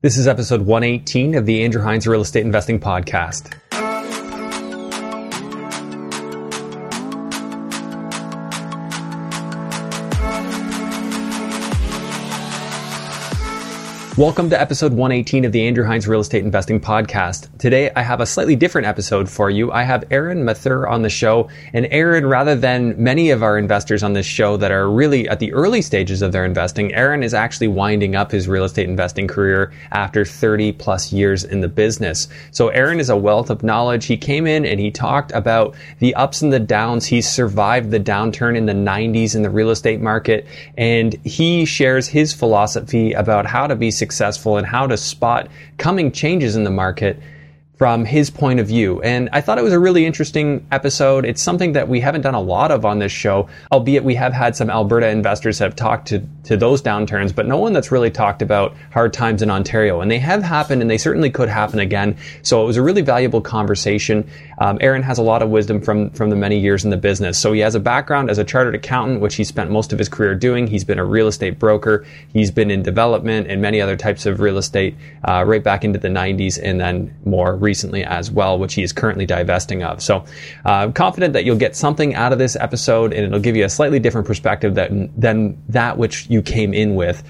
This is episode 118 of the Andrew Hines Real Estate Investing Podcast. Welcome to episode 118 of the Andrew Hines Real Estate Investing Podcast. Today, I have a slightly different episode for you. I have Arun Mathur on the show. And Arun, rather than many of our investors on this show that are really at the early stages of their investing, Arun is actually winding up his real estate investing career after 30 plus years in the business. So Arun is a wealth of knowledge. He came in and he talked about the ups and the downs. He survived the downturn in the 90s in the real estate market. And he shares his philosophy about how to be successful successful and how to spot coming changes in the market from his point of view. And I thought it was a really interesting episode. It's something that we haven't done a lot of on this show, albeit we have had some Alberta investors have talked to, to those downturns, but no one that's really talked about hard times in Ontario. And they have happened and they certainly could happen again. So it was a really valuable conversation. Um, Arun has a lot of wisdom from, from the many years in the business. So he has a background as a chartered accountant, which he spent most of his career doing. He's been a real estate broker. He's been in development and many other types of real estate, uh, right back into the 90s and then more recently as well, which he is currently divesting of. So uh, I'm confident that you'll get something out of this episode and it'll give you a slightly different perspective than, than that which you came in with.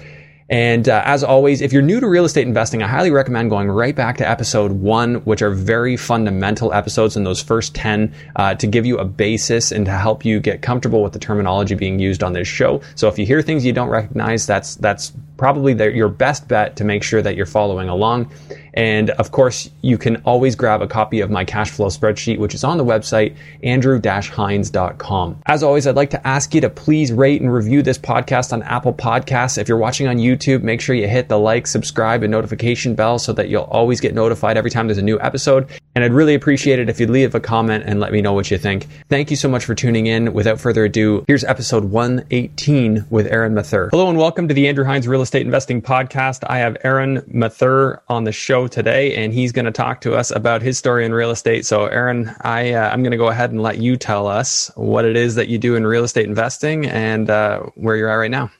And uh, as always, if you're new to real estate investing, I highly recommend going right back to episode one, which are very fundamental episodes in those first 10 uh, to give you a basis and to help you get comfortable with the terminology being used on this show. So if you hear things you don't recognize, that's, that's probably the, your best bet to make sure that you're following along. And of course, you can always grab a copy of my cash flow spreadsheet, which is on the website, andrew-hines.com. As always, I'd like to ask you to please rate and review this podcast on Apple Podcasts. If you're watching on YouTube, make sure you hit the like, subscribe, and notification bell so that you'll always get notified every time there's a new episode. And I'd really appreciate it if you'd leave a comment and let me know what you think. Thank you so much for tuning in. Without further ado, here's episode 118 with Arun Mathur. Hello and welcome to the Andrew Hines Real Estate Investing Podcast. I have Arun Mathur on the show today, and he's going to talk to us about his story in real estate. So, Arun, I uh, I'm going to go ahead and let you tell us what it is that you do in real estate investing and uh, where you're at right now.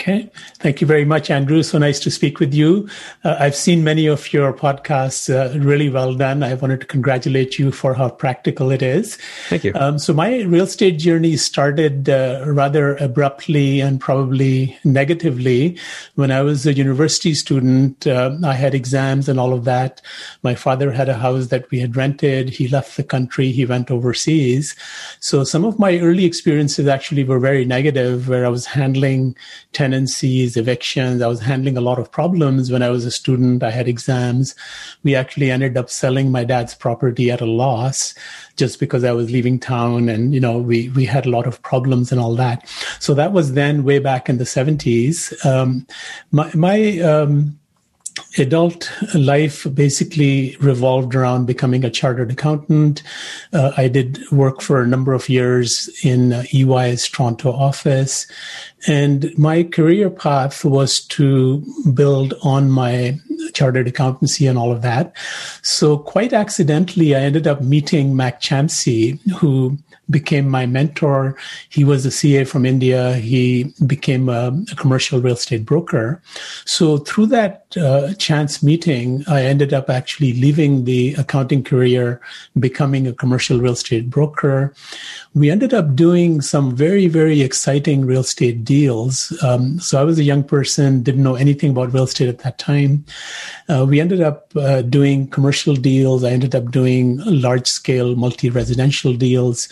Okay. Thank you very much, Andrew. So nice to speak with you. Uh, I've seen many of your podcasts, uh, really well done. I wanted to congratulate you for how practical it is. Thank you. Um, so my real estate journey started uh, rather abruptly and probably negatively. When I was a university student, uh, I had exams and all of that. My father had a house that we had rented. He left the country. He went overseas. So some of my early experiences actually were very negative where I was handling 10 tenancies, evictions. I was handling a lot of problems when I was a student. I had exams. We actually ended up selling my dad's property at a loss just because I was leaving town and, you know, we, we had a lot of problems and all that. So that was then way back in the seventies. Um, my, my, um, adult life basically revolved around becoming a chartered accountant. Uh, I did work for a number of years in uh, EY's Toronto office. And my career path was to build on my chartered accountancy and all of that. So quite accidentally, I ended up meeting Mac Champsey, who became my mentor. He was a CA from India. He became a, a commercial real estate broker. So through that uh, chance meeting, I ended up actually leaving the accounting career, becoming a commercial real estate broker. We ended up doing some very, very exciting real estate deals. Um, so I was a young person, didn't know anything about real estate at that time. Uh, we ended up uh, doing commercial deals. I ended up doing large scale multi residential deals.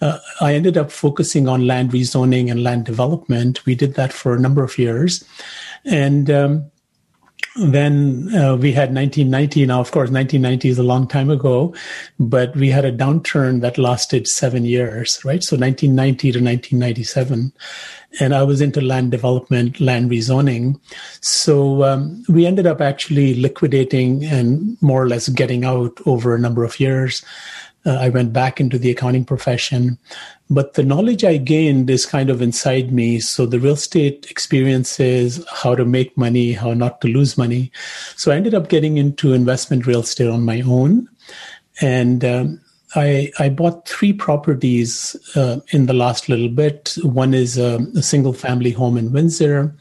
Uh, I ended up focusing on land rezoning and land development. We did that for a number of years. And um, then uh, we had 1990. Now, of course, 1990 is a long time ago, but we had a downturn that lasted seven years, right? So 1990 to 1997. And I was into land development, land rezoning. So um, we ended up actually liquidating and more or less getting out over a number of years. Uh, I went back into the accounting profession, but the knowledge I gained is kind of inside me. So the real estate experiences, how to make money, how not to lose money. So I ended up getting into investment real estate on my own. And um, I, I bought three properties uh, in the last little bit. One is a, a, single family home in Windsor.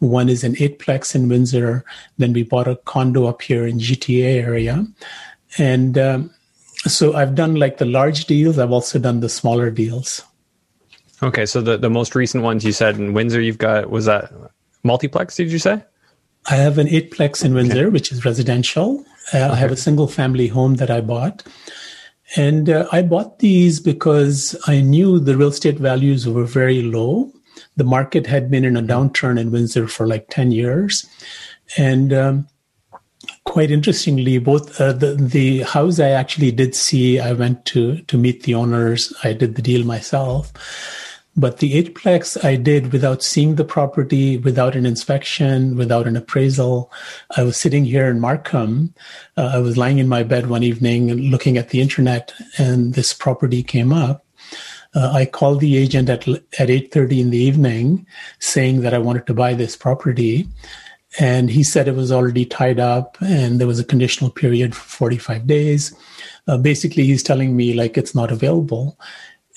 One is an eightplex in Windsor. Then we bought a condo up here in GTA area. And um, so I've done like the large deals. I've also done the smaller deals. Okay. So the, the most recent ones you said in Windsor, you've got, was that multiplex, did you say? I have an eightplex in Windsor, okay. which is residential. Uh, okay. I have a single family home that I bought. And uh, I bought these because I knew the real estate values were very low. The market had been in a downturn in Windsor for like 10 years. And um, quite interestingly, both uh, the, the house I actually did see, I went to, to meet the owners, I did the deal myself. But the eightplex I did without seeing the property, without an inspection, without an appraisal. I was sitting here in Markham. Uh, I was lying in my bed one evening and looking at the internet, and this property came up. Uh, I called the agent at at eight thirty in the evening, saying that I wanted to buy this property, and he said it was already tied up, and there was a conditional period for forty five days. Uh, basically, he's telling me like it's not available,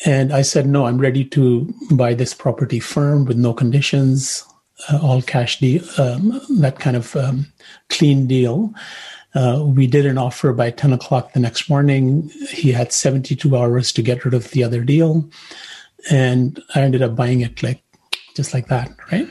and I said, no, I'm ready to buy this property firm with no conditions, uh, all cash deal, um, that kind of um, clean deal. Uh, we did an offer by 10 o'clock the next morning. He had 72 hours to get rid of the other deal. And I ended up buying it like just like that, right?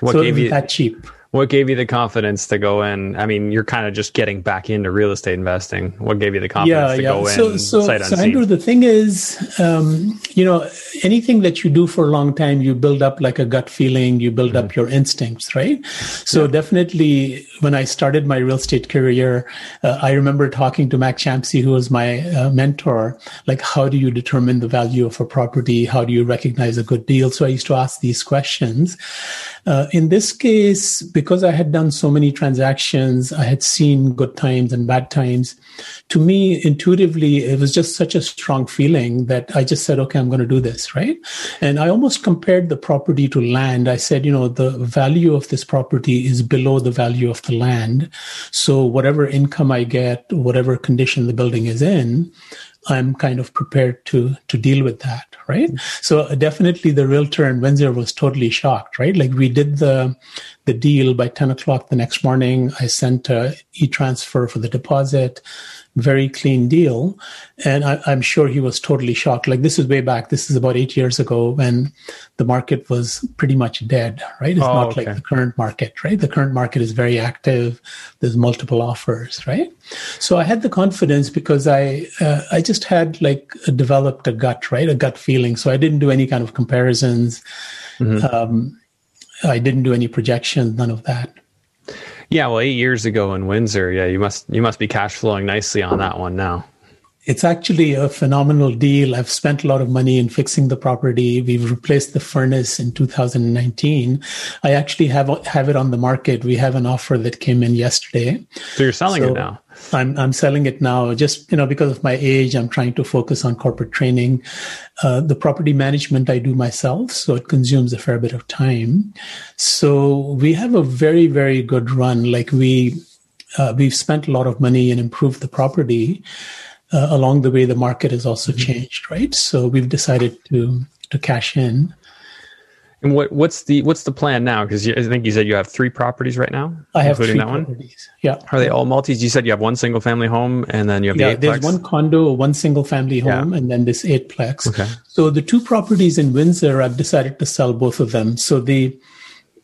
What so gave you that cheap? What gave you the confidence to go in? I mean, you're kind of just getting back into real estate investing. What gave you the confidence yeah, to yeah. go so, in? So, so Andrew, the thing is, um, you know, anything that you do for a long time, you build up like a gut feeling, you build mm-hmm. up your instincts, right? So yeah. definitely, when I started my real estate career, uh, I remember talking to Mac Champsey, who was my uh, mentor, like, how do you determine the value of a property? How do you recognize a good deal? So I used to ask these questions. Uh, in this case, because I had done so many transactions, I had seen good times and bad times. To me, intuitively, it was just such a strong feeling that I just said, okay, I'm going to do this, right? And I almost compared the property to land. I said, you know, the value of this property is below the value of the land. So whatever income I get, whatever condition the building is in, I'm kind of prepared to to deal with that, right? So definitely the realtor in Windsor was totally shocked, right? Like we did the the deal by 10 o'clock the next morning. I sent a e-transfer for the deposit very clean deal. And I, am sure he was totally shocked. Like this is way back. This is about eight years ago when the market was pretty much dead, right? It's oh, not okay. like the current market, right? The current market is very active. There's multiple offers, right? So I had the confidence because I, uh, I just had like developed a gut, right? A gut feeling. So I didn't do any kind of comparisons. Mm-hmm. Um, I didn't do any projections, none of that. Yeah, well, eight years ago in Windsor, yeah, you must you must be cash flowing nicely on that one now. It's actually a phenomenal deal. I've spent a lot of money in fixing the property. We've replaced the furnace in 2019. I actually have have it on the market. We have an offer that came in yesterday. So you're selling so, it now. I'm I'm selling it now just you know because of my age. I'm trying to focus on corporate training. Uh, the property management I do myself, so it consumes a fair bit of time. So we have a very very good run. Like we uh, we've spent a lot of money and improved the property. Uh, along the way, the market has also mm-hmm. changed, right? So we've decided to to cash in. And what what's the what's the plan now? Because I think you said you have three properties right now. I have including that properties. one. Yeah. Are they all multis? You said you have one single family home, and then you have yeah. The there's one condo, one single family home, yeah. and then this eightplex. Okay. So the two properties in Windsor, I've decided to sell both of them. So the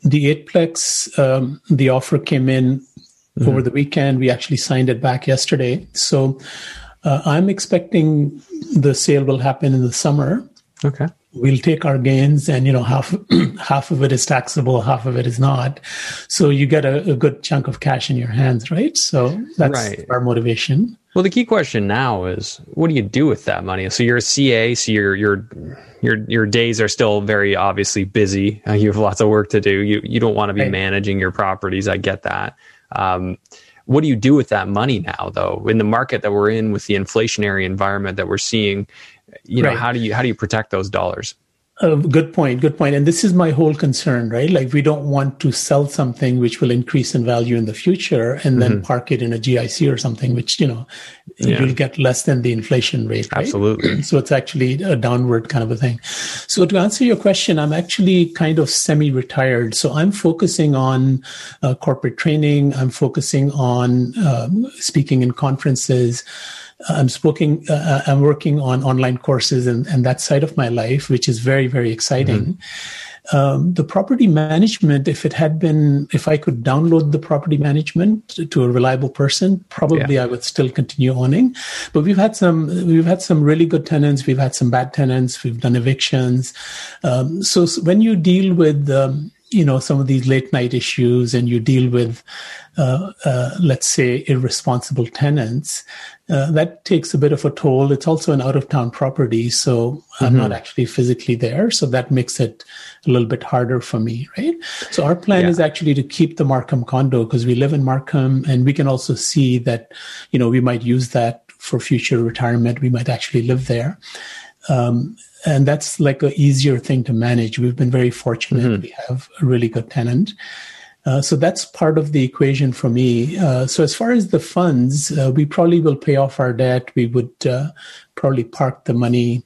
the eightplex, um, the offer came in mm-hmm. over the weekend. We actually signed it back yesterday. So uh, I'm expecting the sale will happen in the summer. Okay. We'll take our gains and you know half half of it is taxable half of it is not. So you get a, a good chunk of cash in your hands right? So that's right. our motivation. Well the key question now is what do you do with that money? So you're a ca so your your your your days are still very obviously busy. Uh, you have lots of work to do. You you don't want to be right. managing your properties. I get that. Um, what do you do with that money now though in the market that we're in with the inflationary environment that we're seeing you know right. how do you how do you protect those dollars Uh, good point. Good point. And this is my whole concern, right? Like we don't want to sell something which will increase in value in the future and then mm-hmm. park it in a GIC or something, which, you know, yeah. will get less than the inflation rate. Right? Absolutely. So it's actually a downward kind of a thing. So to answer your question, I'm actually kind of semi-retired. So I'm focusing on uh, corporate training. I'm focusing on um, speaking in conferences. I'm speaking, uh, uh, I'm working on online courses and, and that side of my life, which is very, very exciting. Mm-hmm. Um, the property management, if it had been, if I could download the property management to a reliable person, probably yeah. I would still continue owning. But we've had some, we've had some really good tenants. We've had some bad tenants. We've done evictions. Um, so, so, when you deal with, um, you know some of these late night issues and you deal with uh, uh, let's say irresponsible tenants uh, that takes a bit of a toll it's also an out of town property so mm-hmm. i'm not mm-hmm. actually physically there so that makes it a little bit harder for me right so our plan yeah. is actually to keep the markham condo because we live in markham and we can also see that you know we might use that for future retirement we might actually live there um, and that's like a easier thing to manage. We've been very fortunate. Mm-hmm. We have a really good tenant. Uh, so that's part of the equation for me. Uh, so as far as the funds, uh, we probably will pay off our debt. We would uh, probably park the money,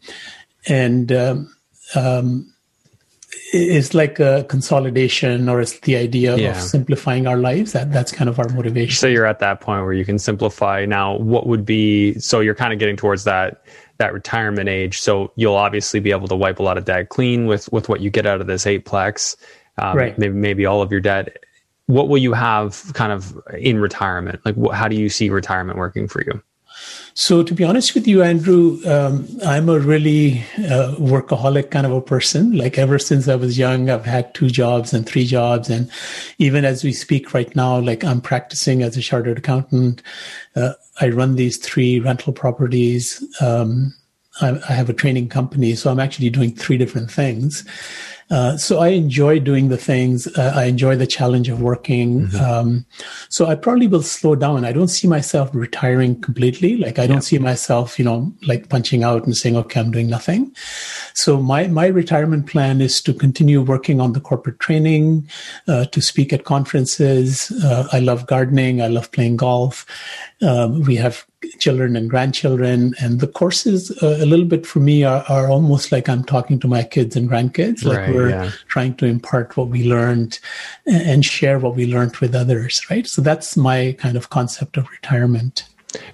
and um, um, it's like a consolidation, or it's the idea yeah. of simplifying our lives. That that's kind of our motivation. So you're at that point where you can simplify. Now, what would be? So you're kind of getting towards that that retirement age. So you'll obviously be able to wipe a lot of debt clean with with what you get out of this eightplex. Um, right. Maybe maybe all of your debt. What will you have kind of in retirement? Like, wh- how do you see retirement working for you? So, to be honest with you, Andrew, um, I'm a really uh, workaholic kind of a person. Like, ever since I was young, I've had two jobs and three jobs. And even as we speak right now, like, I'm practicing as a chartered accountant. Uh, I run these three rental properties. Um, I, I have a training company. So, I'm actually doing three different things. Uh, so I enjoy doing the things. Uh, I enjoy the challenge of working. Mm-hmm. Um, so I probably will slow down. I don't see myself retiring completely. Like I don't yeah. see myself, you know, like punching out and saying, okay, I'm doing nothing. So my, my retirement plan is to continue working on the corporate training, uh, to speak at conferences. Uh, I love gardening. I love playing golf. Um, we have children and grandchildren. And the courses, uh, a little bit for me, are, are, almost like I'm talking to my kids and grandkids. Like right, we're yeah. trying to impart what we learned and share what we learned with others, right? So that's my kind of concept of retirement.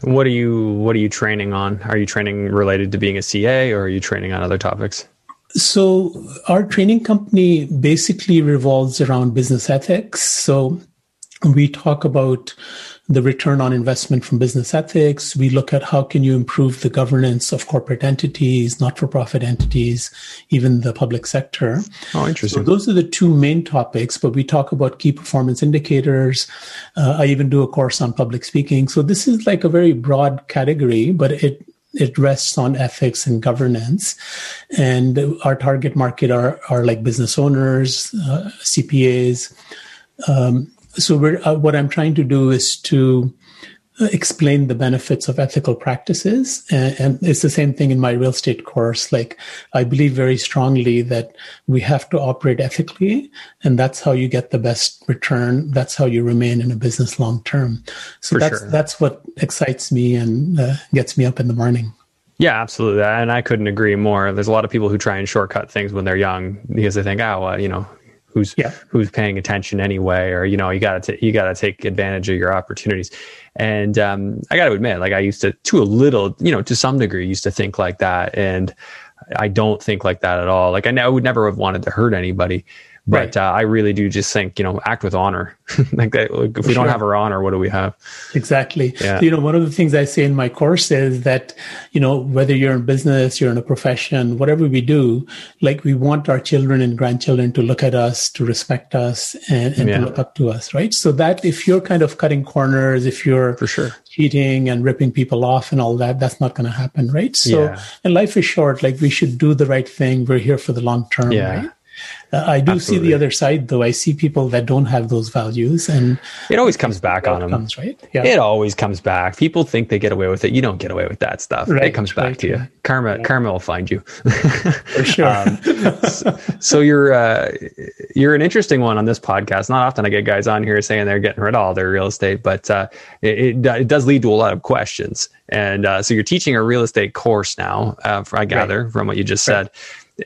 What are you What are you training on? Are you training related to being a CA, or are you training on other topics? So our training company basically revolves around business ethics. So we talk about the return on investment from business ethics. We look at how can you improve the governance of corporate entities, not-for-profit entities, even the public sector. Oh, interesting. So those are the two main topics, but we talk about key performance indicators. Uh, I even do a course on public speaking. So this is like a very broad category, but it it rests on ethics and governance. And our target market are, are like business owners, uh, CPAs, um, so uh, what I'm trying to do is to uh, explain the benefits of ethical practices. And, and, it's the same thing in my real estate course. Like, I believe very strongly that we have to operate ethically, and that's how you get the best return. That's how you remain in a business long term. So For that's, sure. that's what excites me and uh, gets me up in the morning. Yeah, absolutely. And I couldn't agree more. There's a lot of people who try and shortcut things when they're young because they think, oh, well, you know, who's yeah. who's paying attention anyway or you know you got to you got to take advantage of your opportunities. And um, i got to admit like i used to to a little you know to some degree used to think like that. And i don't think like that at all. Like i, I would never have wanted to hurt anybody but right. uh, I really do just think, you know, act with honor. like, that, like, if we sure. don't have our honor, what do we have? Exactly. Yeah. So, you know, one of the things I say in my course is that, you know, whether you're in business, you're in a profession, whatever we do, like we want our children and grandchildren to look at us, to respect us, and, and yeah. to look up to us, right? So that if you're kind of cutting corners, if you're for sure cheating and ripping people off and all that, that's not going to happen, right? So, yeah. and life is short. Like we should do the right thing. We're here for the long term, yeah. right? Uh, I do Absolutely. see the other side, though. I see people that don't have those values, and it always comes back on them. Comes, right? Yeah. It always comes back. People think they get away with it. You don't get away with that stuff. Right, it comes back right, to you. Karma, yeah. karma will find you. For sure. um, so, so, you're uh, you're an interesting one on this podcast. Not often I get guys on here saying they're getting rid of all their real estate, but uh, it, it, it does lead to a lot of questions. And uh, so you're teaching a real estate course now, uh, I gather right. from what you just said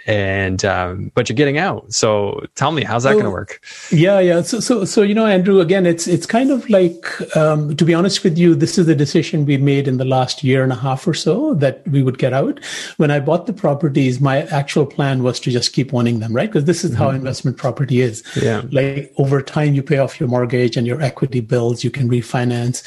and um, but you're getting out. So tell me, how's that going to work? Yeah, yeah. So, so, so you know, Andrew, again, it's it's kind of like um, to be honest with you, this is the decision we made in the last year and a half or so that we would get out. When I bought the properties, my actual plan was to just keep owning them, right? Because this is mm-hmm. how investment property is. Yeah. Like over time, you pay off your mortgage and your equity bills, you can refinance,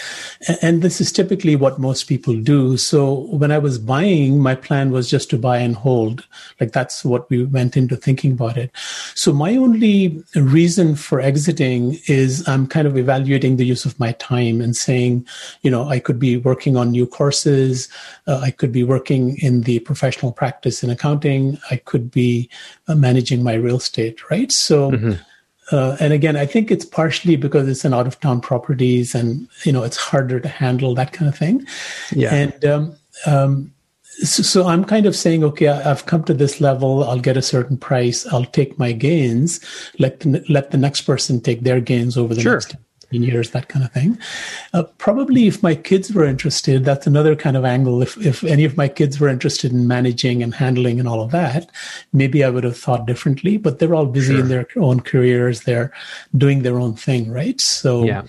and, and this is typically what most people do. So when I was buying, my plan was just to buy and hold, like that's what we went into thinking about it. So my only reason for exiting is I'm kind of evaluating the use of my time and saying, you know, I could be working on new courses. Uh, I could be working in the professional practice in accounting. I could be uh, managing my real estate, right? So, mm-hmm. Uh, and again, I think it's partially because it's an out of town properties and, you know, it's harder to handle that kind of thing. Yeah. And, um, um, so, so, I'm kind of saying, okay, I've come to this level. I'll get a certain price. I'll take my gains. Let the, let the next person take their gains over the sure. next 15 years, that kind of thing. Uh, probably if my kids were interested, that's another kind of angle. If, if any of my kids were interested in managing and handling and all of that, maybe I would have thought differently, but they're all busy sure. in their own careers. They're doing their own thing, right? So, yeah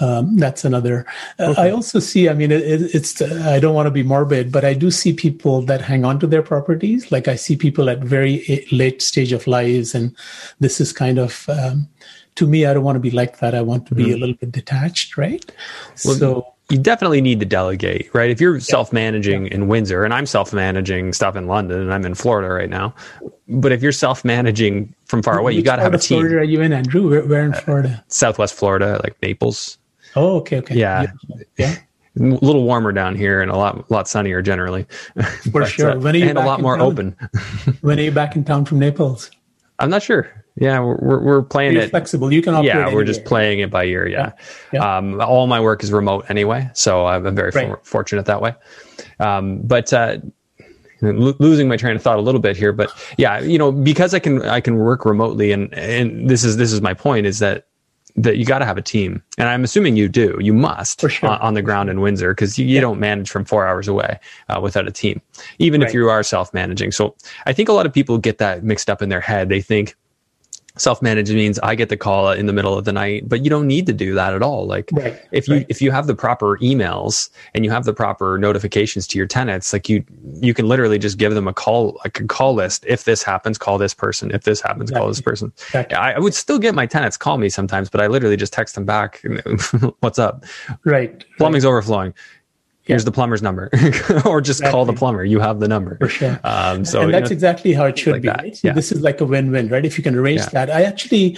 um, that's another. Uh, okay. I also see. I mean, it, it's. I don't want to be morbid, but I do see people that hang on to their properties. Like I see people at very late stage of lives, and this is kind of. Um, to me, I don't want to be like that. I want to be mm-hmm. a little bit detached, right? Well, so you definitely need to delegate, right? If you're yeah. self-managing yeah. in Windsor, and I'm self-managing stuff in London, and I'm in Florida right now, but if you're self-managing from far away, Which you got to have a team. Florida are you in, Andrew? Where, where in uh, Florida? Uh, Southwest Florida, like Naples. Oh, okay, okay. Yeah. Yeah. A little warmer down here and a lot lot sunnier generally. For but, sure. Uh, when are you and a lot more town? open. when are you back in town from Naples? I'm not sure. Yeah, we're we're playing it flexible. You can. Yeah, we're just playing it by ear. Yeah. yeah. yeah. Um, all my work is remote anyway, so I'm very right. for, fortunate that way. Um, but uh, losing my train of thought a little bit here, but yeah, you know, because I can I can work remotely, and and this is this is my point is that that you got to have a team. And I'm assuming you do. You must sure. on, on, the ground in Windsor because you, you yeah. don't manage from four hours away uh, without a team, even right. if you are self managing. So I think a lot of people get that mixed up in their head. They think, self-managed means I get the call in the middle of the night, but you don't need to do that at all. Like right, if you right. if you have the proper emails and you have the proper notifications to your tenants, like you you can literally just give them a call like a call list. If this happens, call this person. If this happens, exactly. call this person. Exactly. I, I, would still get my tenants call me sometimes, but I literally just text them back, "What's up?" Right. Plumbing's right. overflowing here's yeah. the plumber's number or just exactly. call the plumber you have the number for sure um, so and that's know, exactly how it should like be right? so yeah. this is like a win-win right if you can arrange yeah. that i actually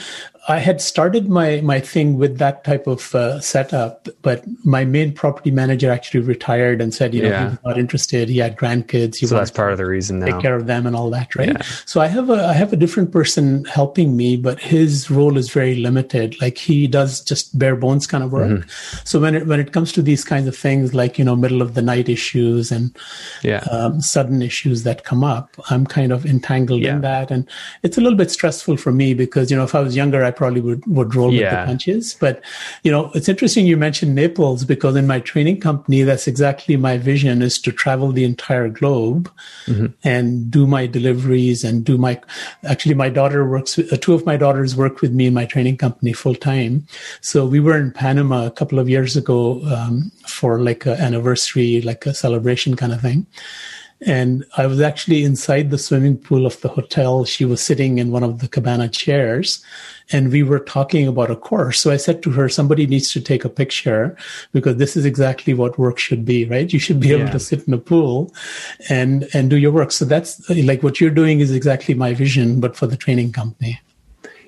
I had started my my thing with that type of uh, setup, but my main property manager actually retired and said, you know, yeah. he was not interested. He had grandkids. He so that's part of the reason now. Take care of them and all that, right? Yeah. So I have a I have a different person helping me, but his role is very limited. Like he does just bare bones kind of work. Mm-hmm. So when it when it comes to these kinds of things, like you know, middle of the night issues and yeah. um, sudden issues that come up, I'm kind of entangled in that, and it's a little bit stressful for me because you know, if I was younger, I probably would, would roll yeah. with the punches. But, you know, it's interesting you mentioned Naples because in my training company, that's exactly my vision is to travel the entire globe mm-hmm. and do my deliveries and do my, actually my daughter works, uh, two of my daughters work with me in my training company full time. So we were in Panama a couple of years ago um, for like an anniversary, like a celebration kind of thing. And I was actually inside the swimming pool of the hotel. She was sitting in one of the cabana chairs and we were talking about a course. So I said to her, somebody needs to take a picture because this is exactly what work should be, right? You should be able to sit in a pool and, and do your work. So that's like what you're doing is exactly my vision, but for the training company.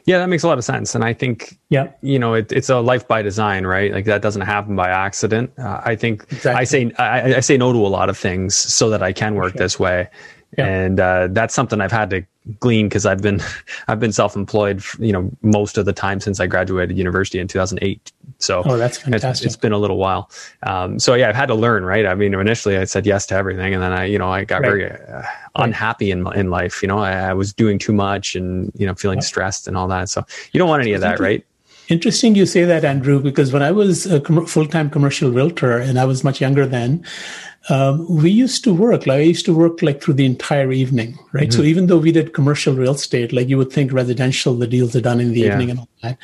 Yeah, that makes a lot of sense. And I think, yeah, you know, it, it's a life by design, right? Like that doesn't happen by accident. Uh, I think exactly. I say, I, I, say no to a lot of things so that I can work sure. this way Yeah. And uh, that's something I've had to glean because I've been I've been self-employed, you know, most of the time since I graduated university in 2008. So oh, that's fantastic. It's, it's been a little while. Um, so yeah, I've had to learn, right? I mean, initially I said yes to everything, and then I, you know, I got right. very uh, unhappy in in life. You know, I, I, was doing too much and you know feeling stressed and all that. So you don't want any of that, right? Interesting you say that, Andrew, because when I was a com- full time commercial realtor and I was much younger then, um, we used to work like I used to work like through the entire evening, right? Mm-hmm. So even though we did commercial real estate, like you would think residential, the deals are done in the yeah. evening and all that.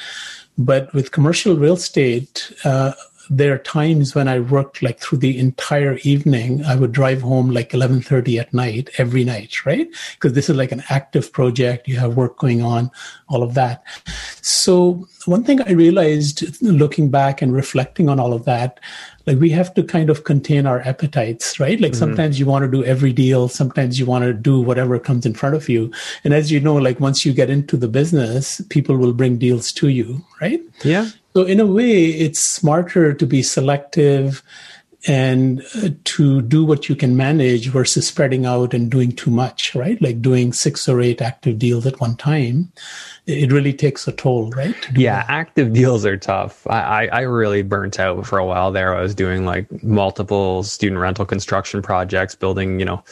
But with commercial real estate, uh, there are times when I worked like through the entire evening. I would drive home like 11:30 at night every night, right? Because this is like an active project. You have work going on, all of that. So one thing I realized looking back and reflecting on all of that, like we have to kind of contain our appetites, right? Like mm-hmm. sometimes you want to do every deal, sometimes you want to do whatever comes in front of you. And as you know, like once you get into the business, people will bring deals to you, right? Yeah. So in a way, it's smarter to be selective and uh, to do what you can manage versus spreading out and doing too much, right? Like doing six or eight active deals at one time. It really takes a toll, right? Yeah, that. active deals are tough. I, I, I really burnt out for a while there. I was doing like multiple student rental construction projects, building, you know,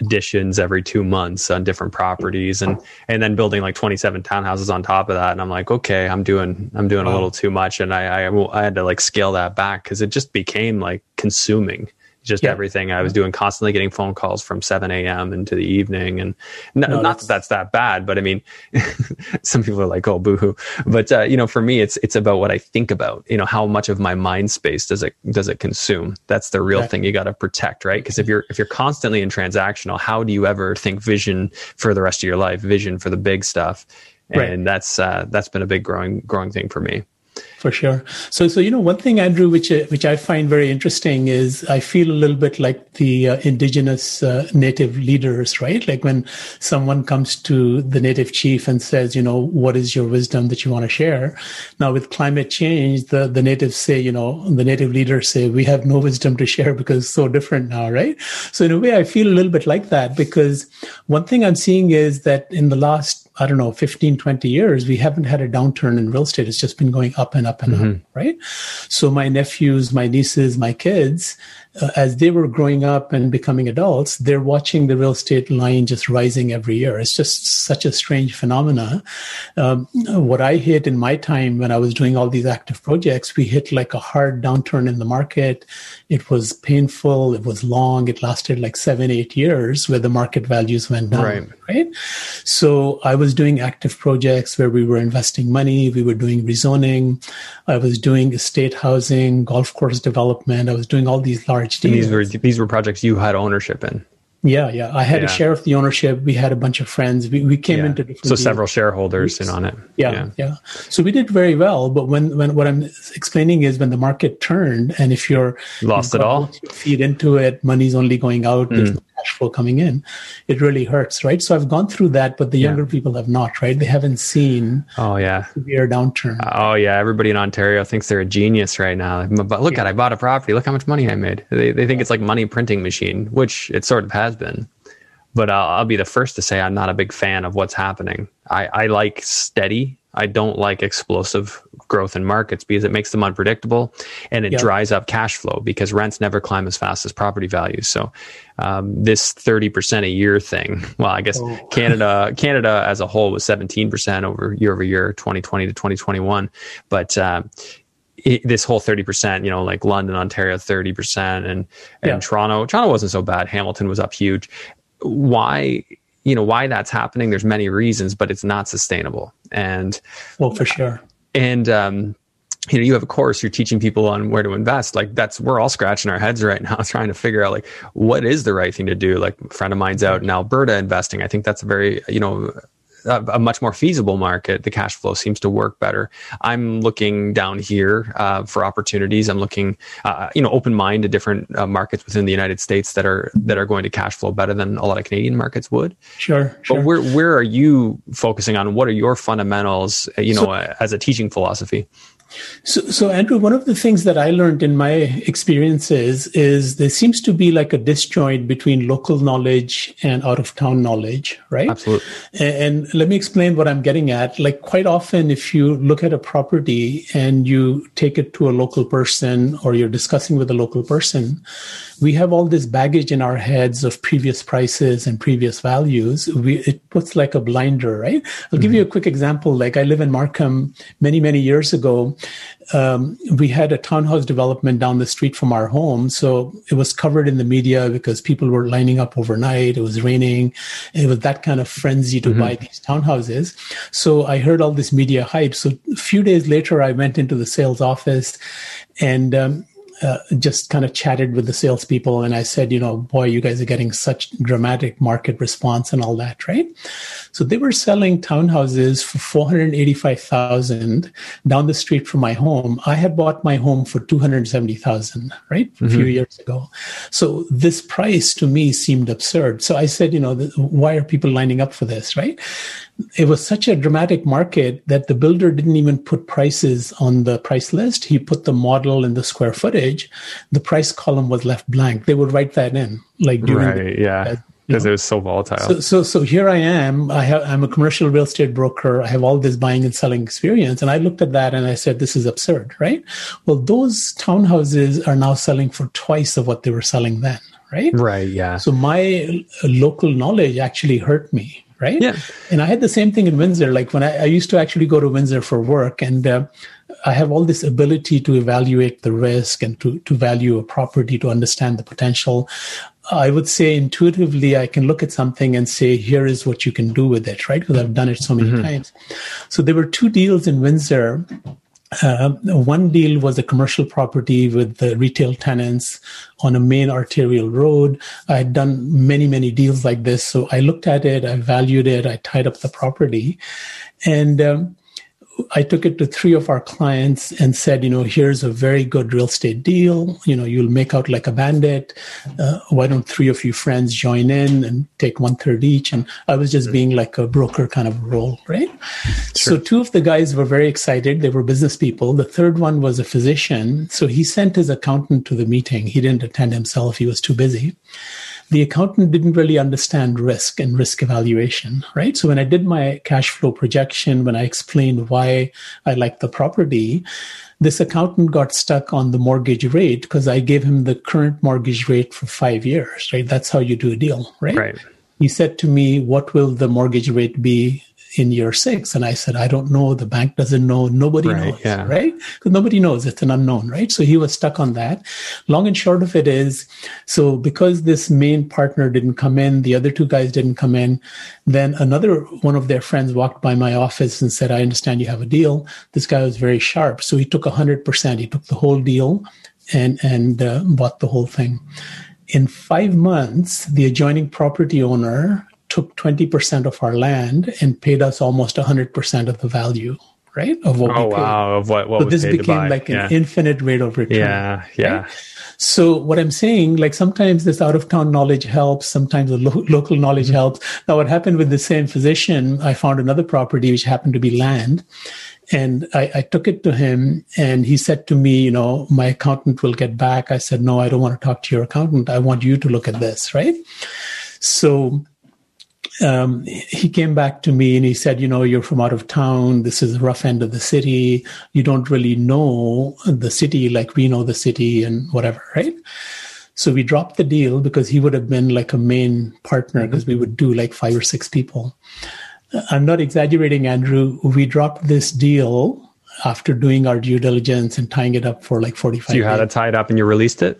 additions every two months on different properties and and then building like 27 townhouses on top of that. And i'm like okay i'm doing i'm doing wow. a little too much. And i i, I had to like scale that back because it just became like consuming just yeah. everything I was doing, constantly getting phone calls from 7 a.m. into the evening. And no, not that that's that bad, but I mean, some people are like, oh, boohoo. But, uh, you know, for me, it's, it's about what I think about, you know, how much of my mind space does it, does it consume? That's the real right. thing you got to protect, right? Because if you're, if you're constantly in transactional, how do you ever think vision for the rest of your life, vision for the big stuff? And right. that's, uh, that's been a big growing, growing thing for me for sure. So, so you know, one thing, Andrew, which uh, which I find very interesting is I feel a little bit like the uh, indigenous uh, native leaders, right? Like when someone comes to the native chief and says, you know, what is your wisdom that you want to share? Now, with climate change, the the natives say, you know, the native leaders say, we have no wisdom to share because it's so different now, right? So, in a way, I feel a little bit like that because one thing I'm seeing is that in the last I don't know, 15, 20 years, we haven't had a downturn in real estate. It's just been going up and up and mm-hmm. up, right? So my nephews, my nieces, my kids, uh, as they were growing up and becoming adults, they're watching the real estate line just rising every year. It's just such a strange phenomena. Um, what I hit in my time when I was doing all these active projects, we hit like a hard downturn in the market. It was painful. It was long. It lasted like seven, eight years where the market values went down. Right. right? So I was doing active projects where we were investing money. We were doing rezoning. I was doing estate housing, golf course development. I was doing all these large and these were these were projects you had ownership in. Yeah, yeah. I had yeah. a share of the ownership. We had a bunch of friends. We, we came yeah. into different. So deals. several shareholders in on it. Yeah, yeah, yeah, So we did very well. But when, when what I'm explaining is when the market turned, and if you're lost it all, feed into it, money's only going out. Mm cash flow coming in, it really hurts, right? So I've gone through that, but the younger yeah. people have not, right? They haven't seen oh yeah severe downturn. Oh yeah, everybody in Ontario thinks they're a genius right now. But look yeah. at I bought a property. Look how much money I made. They they think it's like money printing machine, which it sort of has been. But I'll, I'll be the first to say I'm not a big fan of what's happening. I, I like steady I don't like explosive growth in markets because it makes them unpredictable and it yep. dries up cash flow because rents never climb as fast as property values. So um, this 30% a year thing, well, I guess oh. Canada, Canada as a whole was 17% over year over year, 2020 to 2021. But, uh, it, this whole 30%, you know, like London, Ontario, 30% and, and. Toronto, Toronto wasn't so bad. Hamilton was up huge. Why you know why that's happening there's many reasons but it's not sustainable. And well for sure. and um you know you have a course you're teaching people on where to invest. Like that's we're all scratching our heads right now trying to figure out like what is the right thing to do? Like a friend of mine's out in alberta investing. I think that's a very you know a, a, much more feasible market, the cash flow seems to work better. I'm looking down here uh, for opportunities. I'm looking, uh, you know, open mind to different uh, markets within the United States that are that are going to cash flow better than a lot of Canadian markets would. Sure, sure. But where where are you focusing on? What are your fundamentals? Uh, you know, so, as a teaching philosophy. So, so Andrew, one of the things that I learned in my experiences is there seems to be like a disjoint between local knowledge and out of town knowledge, right? Absolutely. And, and let me explain what I'm getting at. Like quite often, if you look at a property and you take it to a local person or you're discussing with a local person, we have all this baggage in our heads of previous prices and previous values. We, it puts like a blinder, right? I'll mm-hmm. give you a quick example. Like I live in Markham many, many years ago. Um, we had a townhouse development down the street from our home. So it was covered in the media because people were lining up overnight. It was raining. It was that kind of frenzy to mm-hmm. buy these townhouses. So I heard all this media hype. So a few days later, I went into the sales office and um, uh, just kind of chatted with the salespeople, and I said, you know, boy, you guys are getting such dramatic market response and all that, right? So they were selling townhouses for four hundred eighty-five thousand down the street from my home. I had bought my home for two hundred seventy thousand, right, mm-hmm. a few mm-hmm. years ago. So this price to me seemed absurd. So I said, you know, why are people lining up for this, right? It was such a dramatic market that the builder didn't even put prices on the price list. He put the model and the square footage. The price column was left blank. They would write that in, like during right, the, yeah. Because it was so volatile. So, so, so here I am. I have, I'm a commercial real estate broker. I have all this buying and selling experience. And I looked at that and I said, this is absurd, right? Well, those townhouses are now selling for twice of what they were selling then, right? Right. Yeah. So my local knowledge actually hurt me, right? Yeah. And I had the same thing in Windsor. Like when I, I used to actually go to Windsor for work, and uh, I have all this ability to evaluate the risk and to to value a property, to understand the potential. I would say intuitively, I can look at something and say, here is what you can do with it, right? Because I've done it so many mm-hmm. times. So there were two deals in Windsor uh, one deal was a commercial property with the retail tenants on a main arterial road. I had done many, many deals like this. So I looked at it, I valued it, I tied up the property. And um, I took it to three of our clients and said, you know, here's a very good real estate deal. You know, you'll make out like a bandit. Uh, why don't three of you friends join in and take one third each? And I was just being like a broker kind of role, right? Sure. So two of the guys were very excited. They were business people. The third one was a physician. So he sent his accountant to the meeting. He didn't attend himself. He was too busy the accountant didn't really understand risk and risk evaluation, right? So when I did my cash flow projection, when I explained why I liked the property, this accountant got stuck on the mortgage rate because I gave him the current mortgage rate for five years, right? That's how you do a deal, right? Right. He said to me, What will the mortgage rate be in year six? And I said, I don't know. The bank doesn't know. Nobody right, knows, yeah. right? Because nobody knows. It's an unknown, right? So he was stuck on that. Long and short of it is, so because this main partner didn't come in, the other two guys didn't come in, then another one of their friends walked by my office and said, I understand you have a deal. This guy was very sharp. So he took 100%. He took the whole deal and, and uh, bought the whole thing. In five months, the adjoining property owner took 20% of our land and paid us almost 100% of the value right of what oh, we paid. wow of what, what so this became like yeah. an infinite rate of return yeah yeah right? so what i'm saying like sometimes this out of town knowledge helps sometimes the lo- local knowledge mm-hmm. helps now what happened with the same physician i found another property which happened to be land and I, I, took it to him and he said to me, you know, my accountant will get back. I said, no, I don't want to talk to your accountant. I want you to look at this, right? So um, he came back to me and he said, you know, you're from out of town. This is the rough end of the city. You don't really know the city like we know the city and whatever, right? So we dropped the deal because he would have been like a main partner because we would do like five or six people. I'm not exaggerating, Andrew. We dropped this deal after doing our due diligence and tying it up for like 45 so you had days. it tied up and you released it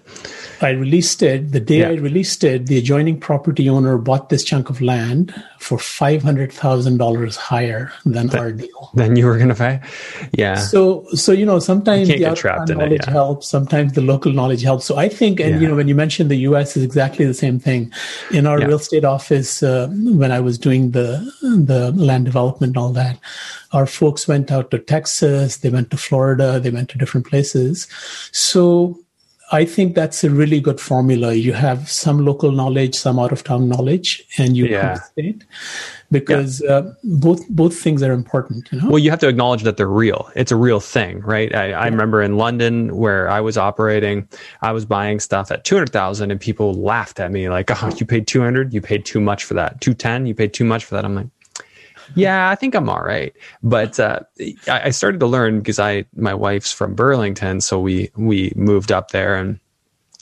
I released it. The day yeah. I released it, the adjoining property owner bought this chunk of land for five hundred thousand dollars higher than our deal. Than you were going to pay, yeah. So, so you know, sometimes you the outside knowledge it, yeah. helps. Sometimes the local knowledge helps. So I think, and yeah. you know, when you mentioned the U.S. is exactly the same thing. In our real estate office, uh, when I was doing the the land development and all that, our folks went out to Texas. They went to Florida. They went to different places. So I think that's a really good formula. You have some local knowledge, some out of town knowledge, and you Yeah. compensate because uh, both both things are important. You know, Well, you have to acknowledge that they're real. It's a real thing, right? I, I remember in London where I was operating, I was buying stuff at 200,000 and people laughed at me like, oh, you paid 200, you paid too much for that. 210, you paid too much for that. I'm like, yeah, I think I'm all right. But uh, I, I started to learn because I, my wife's from Burlington. So we, we moved up there and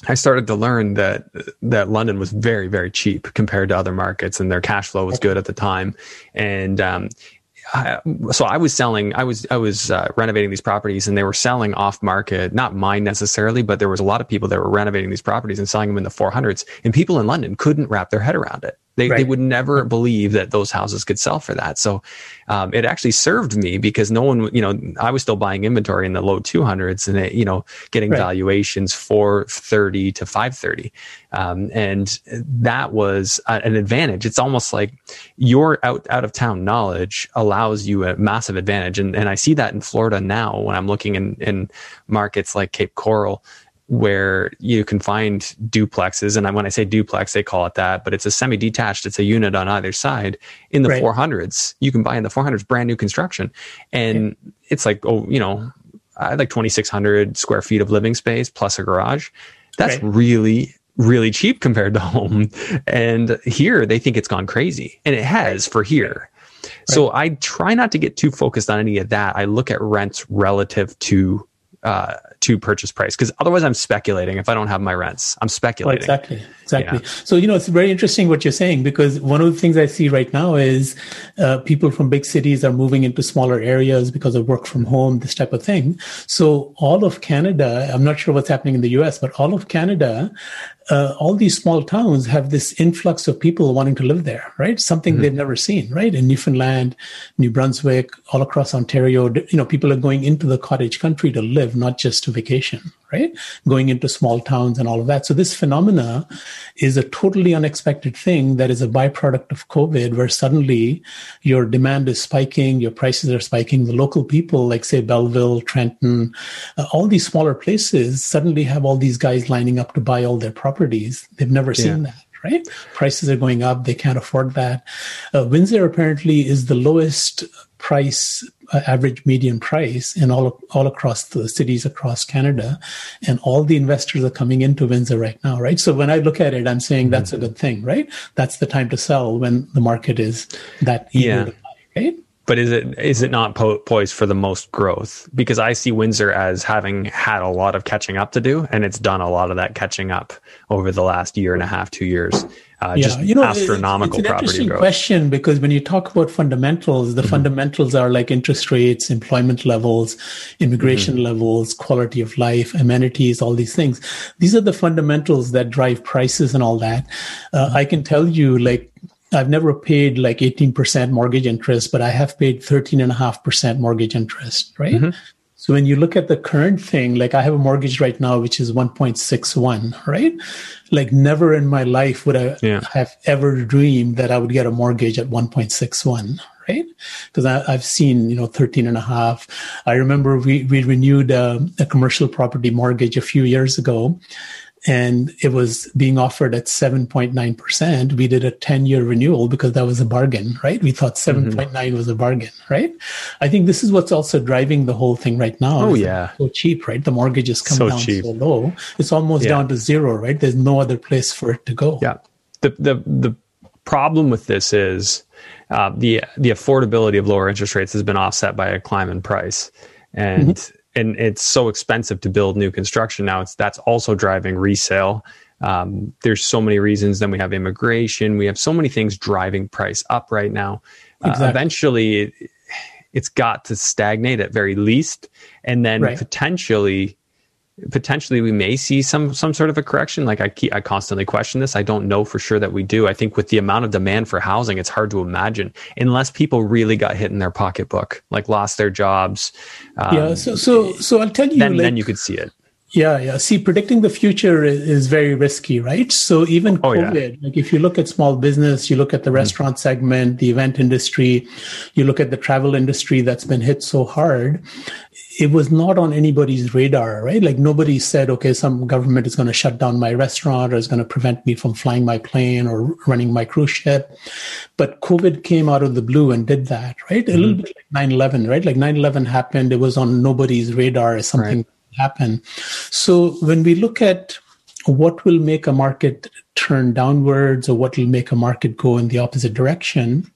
I started to learn that that London was very very cheap compared to other markets, and their cash flow was good at the time. And um, I, so I was selling, I was I was uh, renovating these properties, and they were selling off market, not mine necessarily, but there was a lot of people that were renovating these properties and selling them in the 400s, and people in London couldn't wrap their head around it. They, they would never believe that those houses could sell for that. So um, it actually served me because no one, you know, I was still buying inventory in the low 200s and, it, you know, getting Right. valuations 430 to 530. Um, and that was an advantage. It's almost like your out, out of town knowledge allows you a massive advantage. And, and I see that in Florida now when I'm looking in, in markets like Cape Coral where you can find duplexes. And when I say duplex, they call it that, but it's a semi detached, it's a unit on either side in the Right. 400s. You can buy in the 400s, brand new construction. And it's like, oh, you know, I like 2,600 square feet of living space plus a garage. That's Right. really, really cheap compared to home. And here they think it's gone crazy. And it has for here. So I try not to get too focused on any of that. I look at rents relative to uh, to purchase price because otherwise I'm speculating. If I don't have my rents, I'm Oh, speculating. exactly, exactly. So you know, it's very interesting what you're saying because one of the things I see right now is uh, people from big cities are moving into smaller areas because of work from home, this type of thing. So all of Canada, I'm not sure what's happening in the U.S., but all of Canada, uh, all these small towns have this influx of people wanting to live there, right? Something they've never seen, right? In Newfoundland, New Brunswick, all across Ontario, you know, people are going into the cottage country to live, not just to vacation, right? Going into small towns and all of that. So this phenomena is a totally unexpected thing that is a byproduct of COVID, where suddenly your demand is spiking, your prices are spiking. The local people, like say Belleville, Trenton, uh, all these smaller places suddenly have all these guys lining up to buy all their properties. They've never seen that. Right? Prices are going up. They can't afford that. Uh, Windsor apparently is the lowest price, average median price in all, all across the cities across Canada. And all the investors are coming into Windsor right now, right? So when I look at it, I'm saying that's a mm-hmm. good thing, right? That's the time to sell when the market is that Yeah. buy, right? But is it is it not po- poised for the most growth? Because I see Windsor as having had a lot of catching up to do, and it's done a lot of that catching up over the last year and a half, two years. Uh, just it- astronomical it's, an property interesting growth. question because when you talk about fundamentals, the Mm-hmm. fundamentals are like interest rates, employment levels, immigration Mm-hmm. levels, quality of life, amenities, all these things. These are the fundamentals that drive prices and all that. Uh, Mm-hmm. I can tell you, like, I've never paid like 18% mortgage interest, but I have paid 13.5% mortgage interest, right? Mm-hmm. So when you look at the current thing, like I have a mortgage right now, which is 1.61, right? Like never in my life would I Yeah. have ever dreamed that I would get a mortgage at 1.61, right? Because I've seen, you know, 13 and a half. I remember we, we renewed a, a commercial property mortgage a few years ago and it was being offered at 7.9%. We did a 10 year renewal because that was a bargain, right? We thought Mm-hmm. 7.9 was a bargain, right? I think this is what's also driving the whole thing right now. Oh, yeah. So cheap, right? The mortgages come So down cheap. so low. It's almost Yeah. down to zero, right? There's no other place for it to go. Yeah. The the the problem with this is uh, the the affordability of lower interest rates has been offset by a climb in price, and and it's so expensive to build new construction now. It's that's also driving resale. Um, there's so many reasons. Then we have immigration. We have so many things driving price up right now. Uh, eventually, it, it's got to stagnate at very least, and then Right. potentially potentially we may see some some sort of a correction like i keep, i constantly question this i don't know for sure that we do i think with the amount of demand for housing it's hard to imagine unless people really got hit in their pocketbook like lost their jobs um, Yeah. So, so, so I'll tell you, then like, then you could see it Yeah, yeah. See, predicting the future is, is very risky, right? So even Oh, yeah. COVID, like if you look at small business, you look at the restaurant segment, the event industry, you look at the travel industry that's been hit so hard. It was not on anybody's radar, right? Like nobody said, okay, some government is going to shut down my restaurant or is going to prevent me from flying my plane or running my cruise ship. But COVID came out of the blue and did that, right? Mm-hmm. A little bit like 9 11, right? Like 9 11 happened, it was on nobody's radar as something right. happen. So when we look at what will make a market turn downwards or what will make a market go in the opposite direction,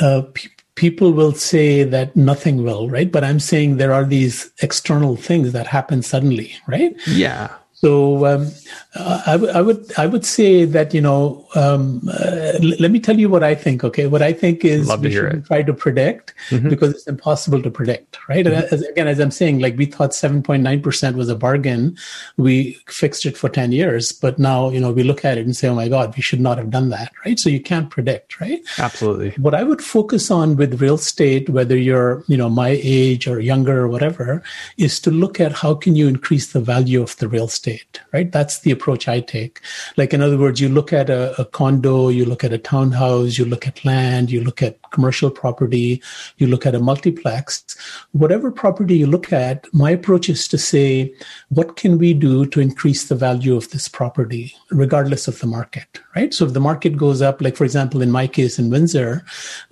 uh, pe- people will say that nothing will, right? But I'm saying there are these external things that happen suddenly, right? Yeah. So um, uh, I, w- I would I would say that you know um, uh, l- let me tell you what I think. Okay, what I think is Love we shouldn't try to predict mm-hmm. because it's impossible to predict, right? Mm-hmm. As, again, as I'm saying, like we thought 7.9 percent was a bargain, we fixed it for 10 years, but now you know we look at it and say, oh my God, we should not have done that, right? So you can't predict, right? Absolutely. What I would focus on with real estate, whether you're you know my age or younger or whatever, is to look at how can you increase the value of the real estate estate, right? That's the approach I take. Like, in other words, you look at a, a condo, you look at a townhouse, you look at land, you look at commercial property, you look at a multiplex, whatever property you look at, my approach is to say, what can we do to increase the value of this property, regardless of the market, right? So if the market goes up, like for example, in my case in Windsor,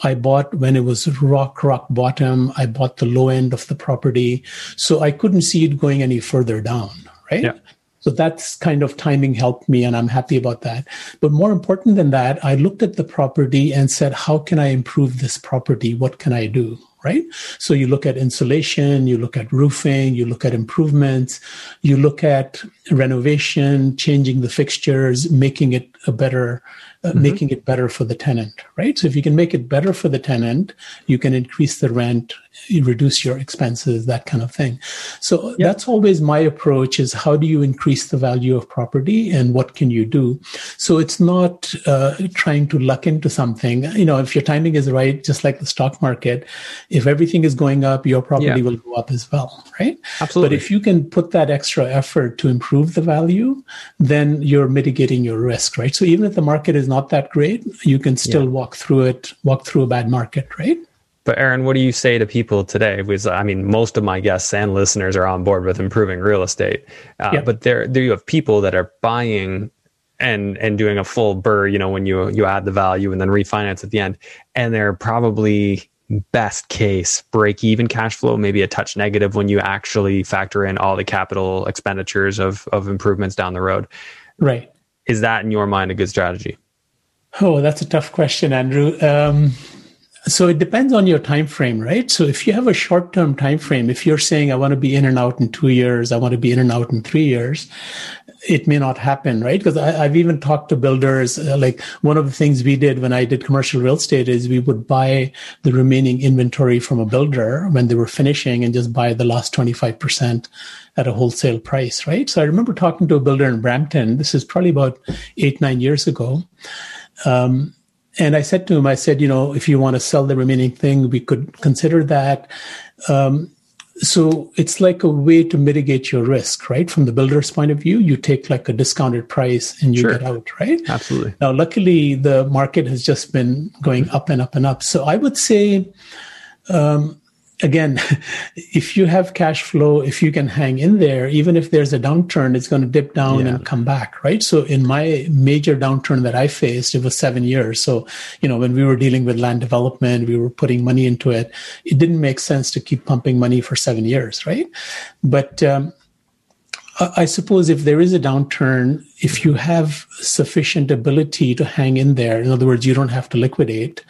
I bought when it was rock, rock bottom, I bought the low end of the property. So I couldn't see it going any further down, right? Yeah. So that's kind of timing helped me, and I'm happy about that. But more important than that, I looked at the property and said, how can I improve this property? What can I do? Right. So you look at insulation, you look at roofing, you look at improvements, you look at renovation, changing the fixtures, making it a better uh, mm-hmm. making it better for the tenant, right? So if you can make it better for the tenant, you can increase the rent, you reduce your expenses, that kind of thing. So yep. that's always my approach is how do you increase the value of property and what can you do? So it's not uh, trying to luck into something. You know, if your timing is right, just like the stock market, if everything is going up, your property yeah. will go up as well, right? Absolutely. But if you can put that extra effort to improve the value, then you're mitigating your risk, right? So even if the market is not that great, you can still yeah. walk through it, walk through a bad market, right? But Arun, what do you say to people today? Because I mean, most of my guests and listeners are on board with improving real estate, uh, yeah. but there, there you have people that are buying and and doing a full BRRRR. You know, when you you add the value and then refinance at the end, and they're probably best case break even cash flow, maybe a touch negative when you actually factor in all the capital expenditures of of improvements down the road. Right. Is that in your mind a good strategy? Oh, that's a tough question, Andrew. Um, so it depends on your time frame, right? So if you have a short-term time frame, if you're saying I want to be in and out in two years, I want to be in and out in three years, it may not happen, right? Because I've even talked to builders. Uh, like one of the things we did when I did commercial real estate is we would buy the remaining inventory from a builder when they were finishing and just buy the last 25% at a wholesale price, right? So I remember talking to a builder in Brampton. This is probably about eight, nine years ago. Um, and I said to him, I said, you know, if you want to sell the remaining thing, we could consider that. Um, so it's like a way to mitigate your risk, right? From the builder's point of view, you take like a discounted price and you sure. get out, right? Absolutely. Now, luckily, the market has just been going up and up and up. So I would say, um, again, if you have cash flow, if you can hang in there, even if there's a downturn, it's going to dip down yeah. and come back, right? So in my major downturn that I faced, it was seven years. So, you know, when we were dealing with land development, we were putting money into it. It didn't make sense to keep pumping money for seven years, right? But, um, I suppose if there is a downturn, if you have sufficient ability to hang in there, in other words, you don't have to liquidate,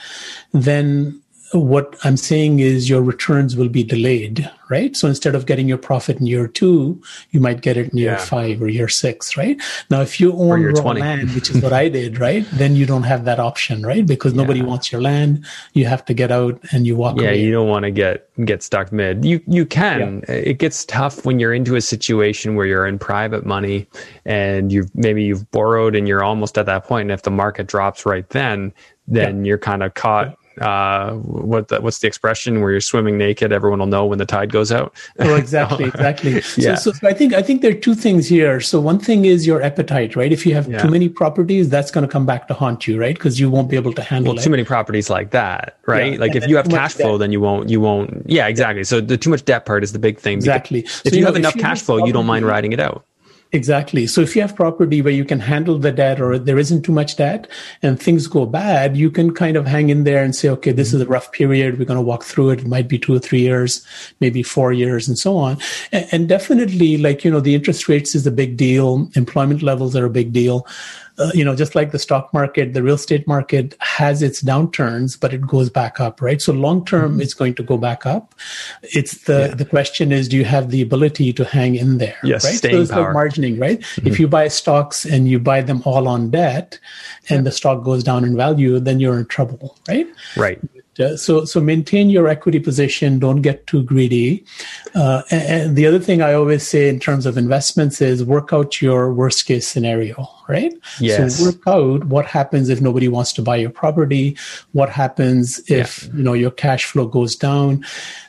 then what I'm saying is your returns will be delayed, right? So instead of getting your profit in year two, you might get it in year yeah. five or year six, right? Now, if you own raw 20. land, which is what I did, right? Then you don't have that option, right? Because yeah. nobody wants your land. You have to get out and you walk away. yeah, away. you don't want to get get stuck mid. You you can. Yeah. It gets tough when you're into a situation where you're in private money and you've maybe you've borrowed and you're almost at that point. And if the market drops right then, then you're kind of caught uh, what the, what's the expression where you're swimming naked? Everyone will know when the tide goes out. oh, exactly, exactly. yeah. So, so, I think I think there are two things here. So one thing is your appetite, right? If you have yeah. too many properties, that's going to come back to haunt you, right? Because you won't be able to handle well, it. too many properties like that, right? Yeah. Like and if you have cash flow, debt. then you won't you won't. Yeah, exactly. So the too much debt part is the big thing. Exactly. If so, you, know, have enough cash flow, you don't mind riding it out. Exactly. So if you have property where you can handle the debt or there isn't too much debt and things go bad, you can kind of hang in there and say, okay, this is a rough period. We're going to walk through it. It might be two or three years, maybe four years and so on. And, definitely like, you know, the interest rates is a big deal. Employment levels are a big deal uh, you know, just like the stock market, the real estate market has its downturns, but it goes back up, right? So long term, mm-hmm. it's going to go back up. It's the yeah. the question is, do you have the ability to hang in there? Yes, right. Staying so it's power. like margining, right? Mm-hmm. If you buy stocks and you buy them all on debt, and yeah. the stock goes down in value, then you're in trouble, right? Right. Uh, so so maintain your equity position. Don't get too greedy. Uh, and, and, the other thing I always say in terms of investments is work out your worst case scenario. Right. Yes. So work out what happens if nobody wants to buy your property. What happens if yeah. you know your cash flow goes down.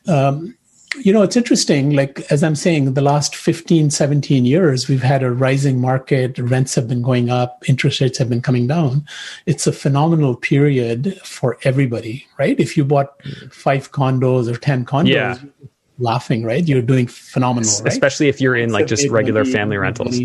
Um, you know, it's interesting. Like, as I'm saying, the last 15, 17 years, we've had a rising market. Rents have been going up. Interest rates have been coming down. It's a phenomenal period for everybody, right? If you bought mm. five condos or 10 condos, yeah. laughing, right? You're doing phenomenal, right? Especially if you're in like just regular family rentals.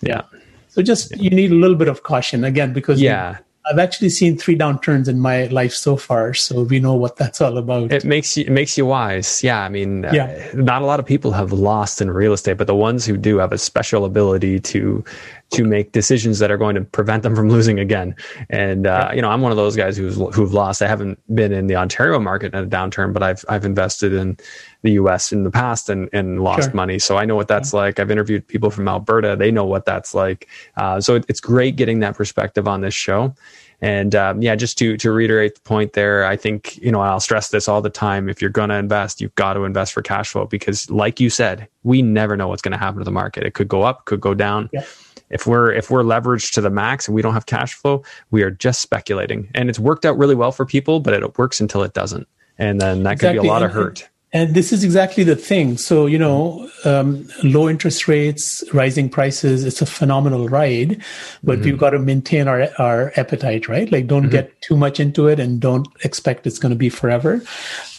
Yeah. So just, you need a little bit of caution again, because yeah. I've actually seen three downturns in my life so far, so we know what that's all about. It makes you it makes you wise. Yeah, I mean, uh, yeah. Uh, not a lot of people have lost in real estate, but the ones who do have a special ability to to make decisions that are going to prevent them from losing again. And uh, you know, I'm one of those guys who's who've lost. I haven't been in the Ontario market in a downturn, but I've I've invested in the U.S. in the past and and lost sure. money, so I know what that's yeah. like. I've interviewed people from Alberta; they know what that's like. Uh, so it, it's great getting that perspective on this show. And um, yeah, just to to reiterate the point there, I think you know I'll stress this all the time. If you're going to invest, you've got to invest for cash flow because, like you said, we never know what's going to happen to the market. It could go up, could go down. Yeah if we're if we're leveraged to the max and we don't have cash flow we are just speculating and it's worked out really well for people but it works until it doesn't and then that exactly. could be a lot of hurt and this is exactly the thing. So, you know, um, low interest rates, rising prices, it's a phenomenal ride, but mm-hmm. we've got to maintain our, our appetite, right? Like don't mm-hmm. get too much into it and don't expect it's going to be forever.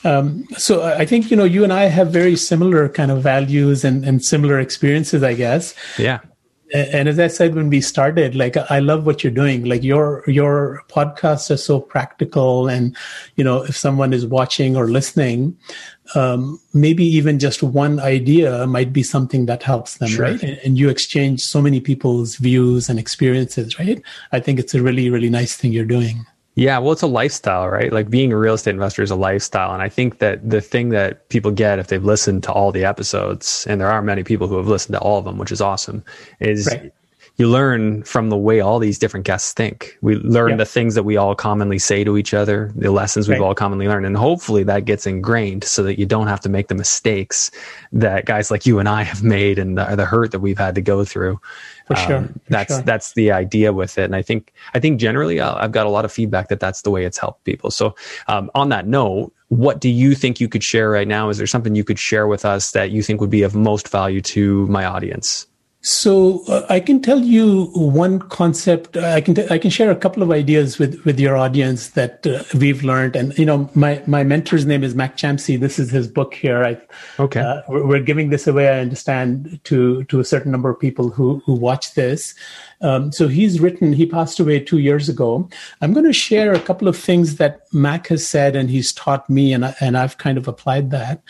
Um, so I think, you know, you and I have very similar kind of values and, and similar experiences, I guess. Yeah and as i said when we started like i love what you're doing like your your podcasts are so practical and you know if someone is watching or listening um, maybe even just one idea might be something that helps them sure. right and, and you exchange so many people's views and experiences right i think it's a really really nice thing you're doing yeah, well, it's a lifestyle, right? Like being a real estate investor is a lifestyle. And I think that the thing that people get if they've listened to all the episodes, and there are many people who have listened to all of them, which is awesome, is right. You learn from the way all these different guests think. We learn the things that we all commonly say to each other, the lessons we've right. all commonly learned. And hopefully that gets ingrained so that you don't have to make the mistakes that guys like you and I have made and the, the hurt that we've had to go through. For sure. Um, for that's sure. that's the idea with it, and I think I think generally uh, I've got a lot of feedback that that's the way it's helped people. So um, on that note, what do you think you could share right now? Is there something you could share with us that you think would be of most value to my audience? So uh, I can tell you one concept. Uh, I can t- I can share a couple of ideas with with your audience that uh, we've learned. And you know, my my mentor's name is Mac Champsey. This is his book here. I, okay, uh, we're giving this away. I understand to to a certain number of people who who watch this. Um, so he's written. He passed away two years ago. I'm going to share a couple of things that Mac has said, and he's taught me, and I, and I've kind of applied that.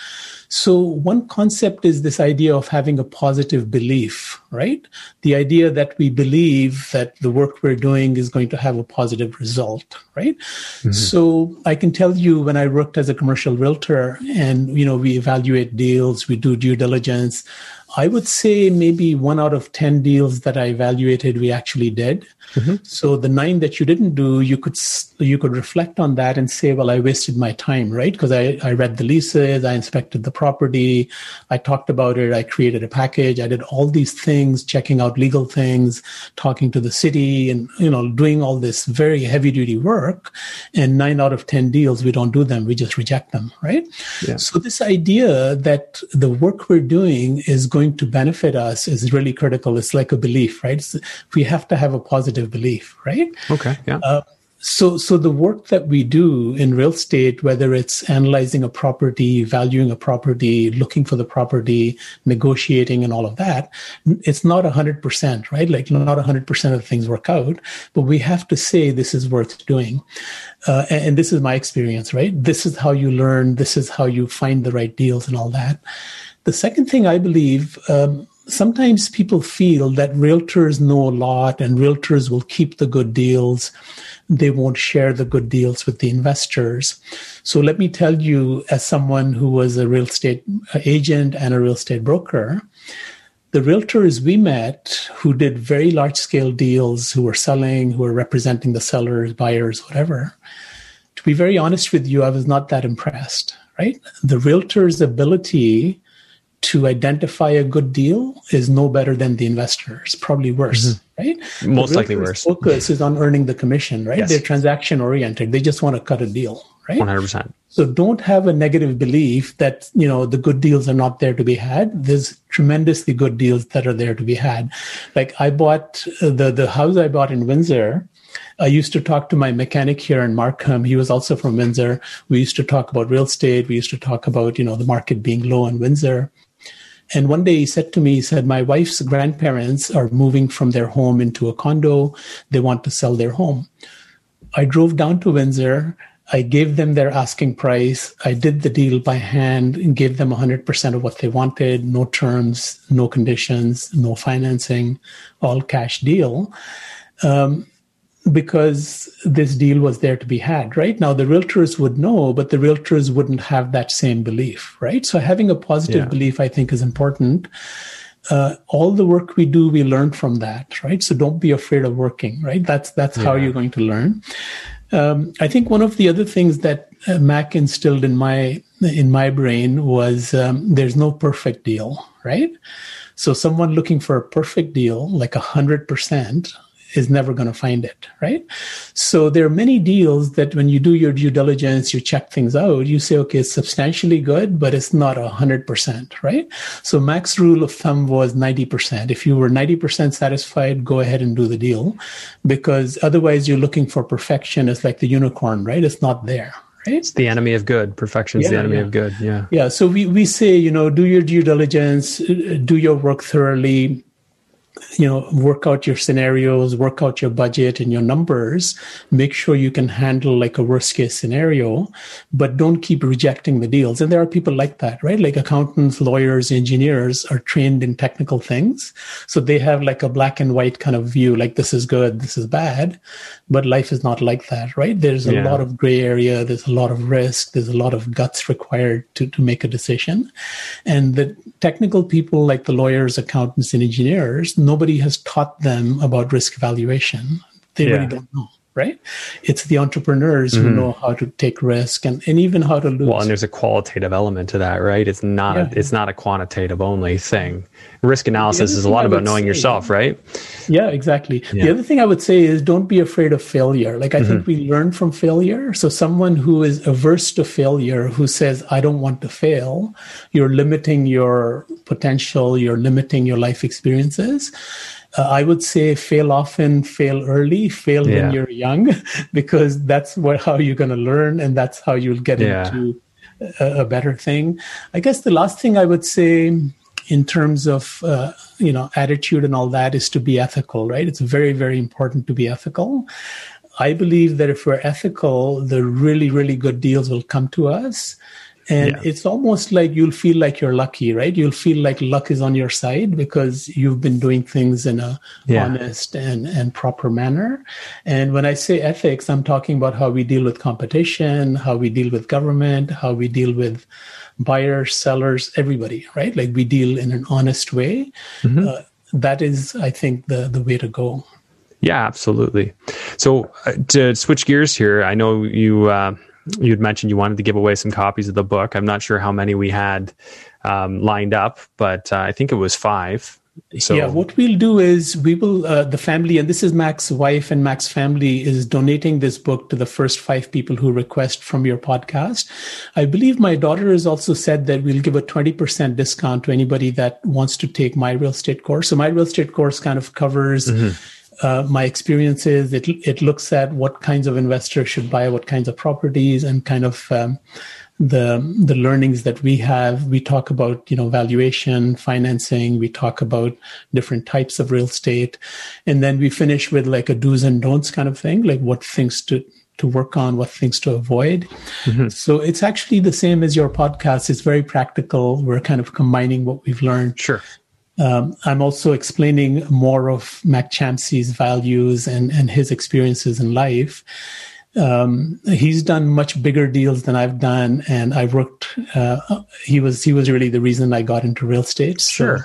So one concept is this idea of having a positive belief, right? The idea that we believe that the work we're doing is going to have a positive result, right? Mm-hmm. So I can tell you when I worked as a commercial realtor and, you know, we evaluate deals, we do due diligence, I would say maybe one out of 10 deals that I evaluated, we actually did. Mm-hmm. So the nine that you didn't do, you could you could reflect on that and say, well, I wasted my time, right? Because I, I read the leases, I inspected the property, I talked about it, I created a package, I did all these things, checking out legal things, talking to the city, and you know, doing all this very heavy duty work. And nine out of ten deals, we don't do them, we just reject them, right? Yeah. So this idea that the work we're doing is going to benefit us is really critical. It's like a belief, right? we have to have a positive positive belief, right? Okay. Yeah. Uh, so, so the work that we do in real estate, whether it's analyzing a property, valuing a property, looking for the property, negotiating, and all of that, it's not a hundred percent, right? Like not a hundred percent of things work out, but we have to say this is worth doing, uh, and, and this is my experience, right? This is how you learn. This is how you find the right deals and all that. The second thing I believe. Um, sometimes people feel that realtors know a lot and realtors will keep the good deals. They won't share the good deals with the investors. So let me tell you, as someone who was a real estate agent and a real estate broker, the realtors we met who did very large scale deals, who were selling, who were representing the sellers, buyers, whatever, to be very honest with you, I was not that impressed, right? The realtor's ability to identify a good deal is no better than the investor. It's probably worse, mm-hmm. right? Most likely worse. Focus is on earning the commission, right? Yes. They're transaction oriented. They just want to cut a deal, right? 100%. So don't have a negative belief that, you know, the good deals are not there to be had. There's tremendously good deals that are there to be had. Like I bought uh, the, the house I bought in Windsor. I used to talk to my mechanic here in Markham. He was also from Windsor. We used to talk about real estate. We used to talk about, you know, the market being low in Windsor. And one day he said to me, he said, My wife's grandparents are moving from their home into a condo. They want to sell their home. I drove down to Windsor. I gave them their asking price. I did the deal by hand and gave them 100% of what they wanted no terms, no conditions, no financing, all cash deal. Um, because this deal was there to be had, right? Now the realtors would know, but the realtors wouldn't have that same belief, right? So having a positive yeah. belief, I think, is important. Uh, all the work we do, we learn from that, right? So don't be afraid of working, right? That's that's yeah. how you're going to learn. Um, I think one of the other things that uh, Mac instilled in my in my brain was um, there's no perfect deal, right? So someone looking for a perfect deal, like a hundred percent, is never going to find it, right? So there are many deals that when you do your due diligence, you check things out, you say, okay, it's substantially good, but it's not a hundred percent, right? So Mac's rule of thumb was 90%. If you were 90% satisfied, go ahead and do the deal because otherwise you're looking for perfection. It's like the unicorn, right? It's not there, Right? It's the enemy of good. Perfection is yeah, the enemy yeah. of good. Yeah. Yeah. So we, we say, you know, do your due diligence, do your work thoroughly, you know work out your scenarios work out your budget and your numbers make sure you can handle like a worst case scenario but don't keep rejecting the deals. And there are people like that right? Like accountants lawyers engineers are trained in technical things. So they have like a black and white kind of view like this is good this is bad but life is not like that right? There's a yeah. lot of gray area there's a lot of risk there's a lot of guts required to, to make a decision. And the technical people like the lawyers accountants and engineers nobody has taught them about risk evaluation. They yeah. really don't know right? It's the entrepreneurs mm-hmm. who know how to take risk and, and even how to lose. Well, and there's a qualitative element to that, right? It's not yeah. a, it's not a quantitative only thing. Risk analysis is a lot about knowing say, yourself, right? Yeah, exactly. Yeah. The other thing I would say is don't be afraid of failure. Like I mm-hmm. think we learn from failure. So someone who is averse to failure, who says I don't want to fail, you're limiting your potential, you're limiting your life experiences uh, I would say fail often, fail early, fail yeah. when you're young, because that's what how you're going to learn, and that's how you'll get yeah. into a, a, better thing. I guess the last thing I would say in terms of uh, you know attitude and all that is to be ethical, right? It's very very important to be ethical. I believe that if we're ethical, the really really good deals will come to us And yeah. it's almost like you'll feel like you're lucky, right? You'll feel like luck is on your side because you've been doing things in a yeah. honest and, and proper manner. And when I say ethics, I'm talking about how we deal with competition, how we deal with government, how we deal with buyers, sellers, everybody, right? Like we deal in an honest way. Mm-hmm. Uh, that is, I think, the the way to go. Yeah, absolutely. So uh, to switch gears here, I know you uh, you'd mentioned you wanted to give away some copies of the book. I'm not sure how many we had um, lined up, but uh, I think it was five. So yeah, what we'll do is we will uh, the family, and this is Mac's wife and Mac's family is donating this book to the first five people who request from your podcast. I believe my daughter has also said that we'll give a twenty percent discount to anybody that wants to take my real estate course. So my real estate course kind of covers. Mm-hmm uh, my experiences. It it looks at what kinds of investors should buy what kinds of properties and kind of um, the the learnings that we have. We talk about you know valuation, financing. We talk about different types of real estate, and then we finish with like a do's and don'ts kind of thing, like what things to to work on, what things to avoid. Mm-hmm. So it's actually the same as your podcast. It's very practical. We're kind of combining what we've learned sure. Um, I'm also explaining more of Mac Champsey's values and, and his experiences in life. Um, he's done much bigger deals than I've done, and I worked. Uh, he was he was really the reason I got into real estate. Sure, so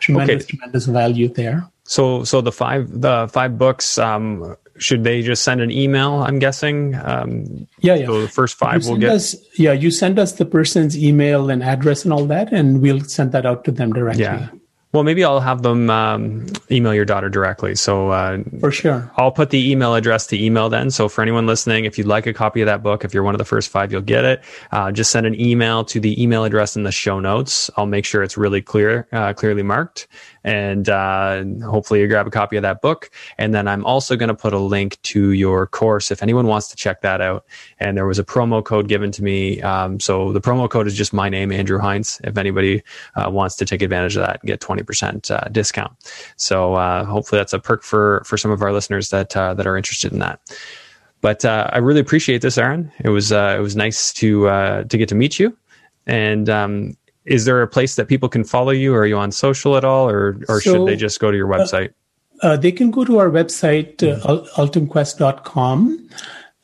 tremendous okay. tremendous value there. So so the five the five books. Um, should they just send an email? I'm guessing. Um, yeah, yeah. So the first five will get. Us, yeah, you send us the person's email and address and all that, and we'll send that out to them directly. Yeah. Well, maybe I'll have them um, email your daughter directly. So uh, for sure, I'll put the email address to email then. So for anyone listening, if you'd like a copy of that book, if you're one of the first five, you'll get it. Uh, just send an email to the email address in the show notes. I'll make sure it's really clear, uh, clearly marked, and uh, hopefully you grab a copy of that book. And then I'm also going to put a link to your course if anyone wants to check that out. And there was a promo code given to me. Um, so the promo code is just my name, Andrew Hines. If anybody uh, wants to take advantage of that, and get 20% uh, discount. So uh, hopefully that's a perk for, for some of our listeners that, uh, that are interested in that. But uh, I really appreciate this, Arun. It was it was nice to to get to meet you, and um, is there a place that people can follow you? Are you on social at all, or or so, should they just go to your uh, website? Uh, uh, they can go to our website, uh, mm-hmm. ultimquest.com.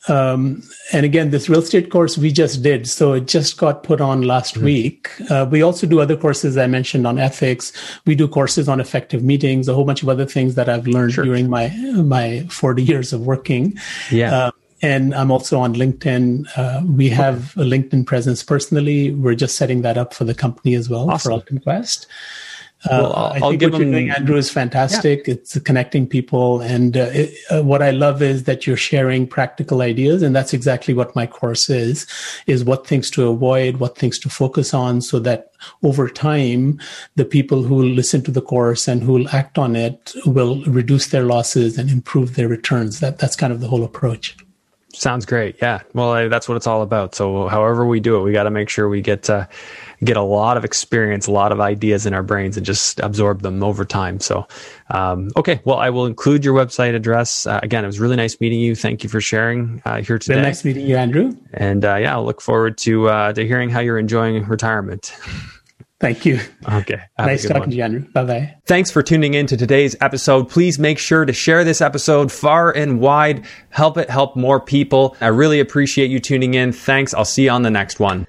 Um, and again, this real estate course we just did, so it just got put on last mm-hmm. week. Uh, we also do other courses I mentioned on ethics. We do courses on effective meetings, a whole bunch of other things that I've learned sure. during my my 40 years of working. Yeah. Uh, and I'm also on LinkedIn. Uh, we have a LinkedIn presence personally. We're just setting that up for the company as well awesome. for Ultimquest. Uh, well, I think what you're doing, Andrew, is fantastic. Yeah. It's connecting people, and uh, it, uh, what I love is that you're sharing practical ideas, and that's exactly what my course is: is what things to avoid, what things to focus on, so that over time, the people who listen to the course and who will act on it will reduce their losses and improve their returns. That that's kind of the whole approach. Sounds great. Yeah. Well, that's what it's all about. So, however we do it, we got to make sure we get uh, get a lot of experience, a lot of ideas in our brains, and just absorb them over time. So, um, okay. Well, I will include your website address. Uh, again, it was really nice meeting you. Thank you for sharing uh, here today. Very nice meeting you, Andrew. And uh, yeah, I'll look forward to uh, to hearing how you're enjoying retirement. Thank you. Okay. Nice talking one. to you, Andrew. Bye bye. Thanks for tuning in to today's episode. Please make sure to share this episode far and wide. Help it help more people. I really appreciate you tuning in. Thanks. I'll see you on the next one.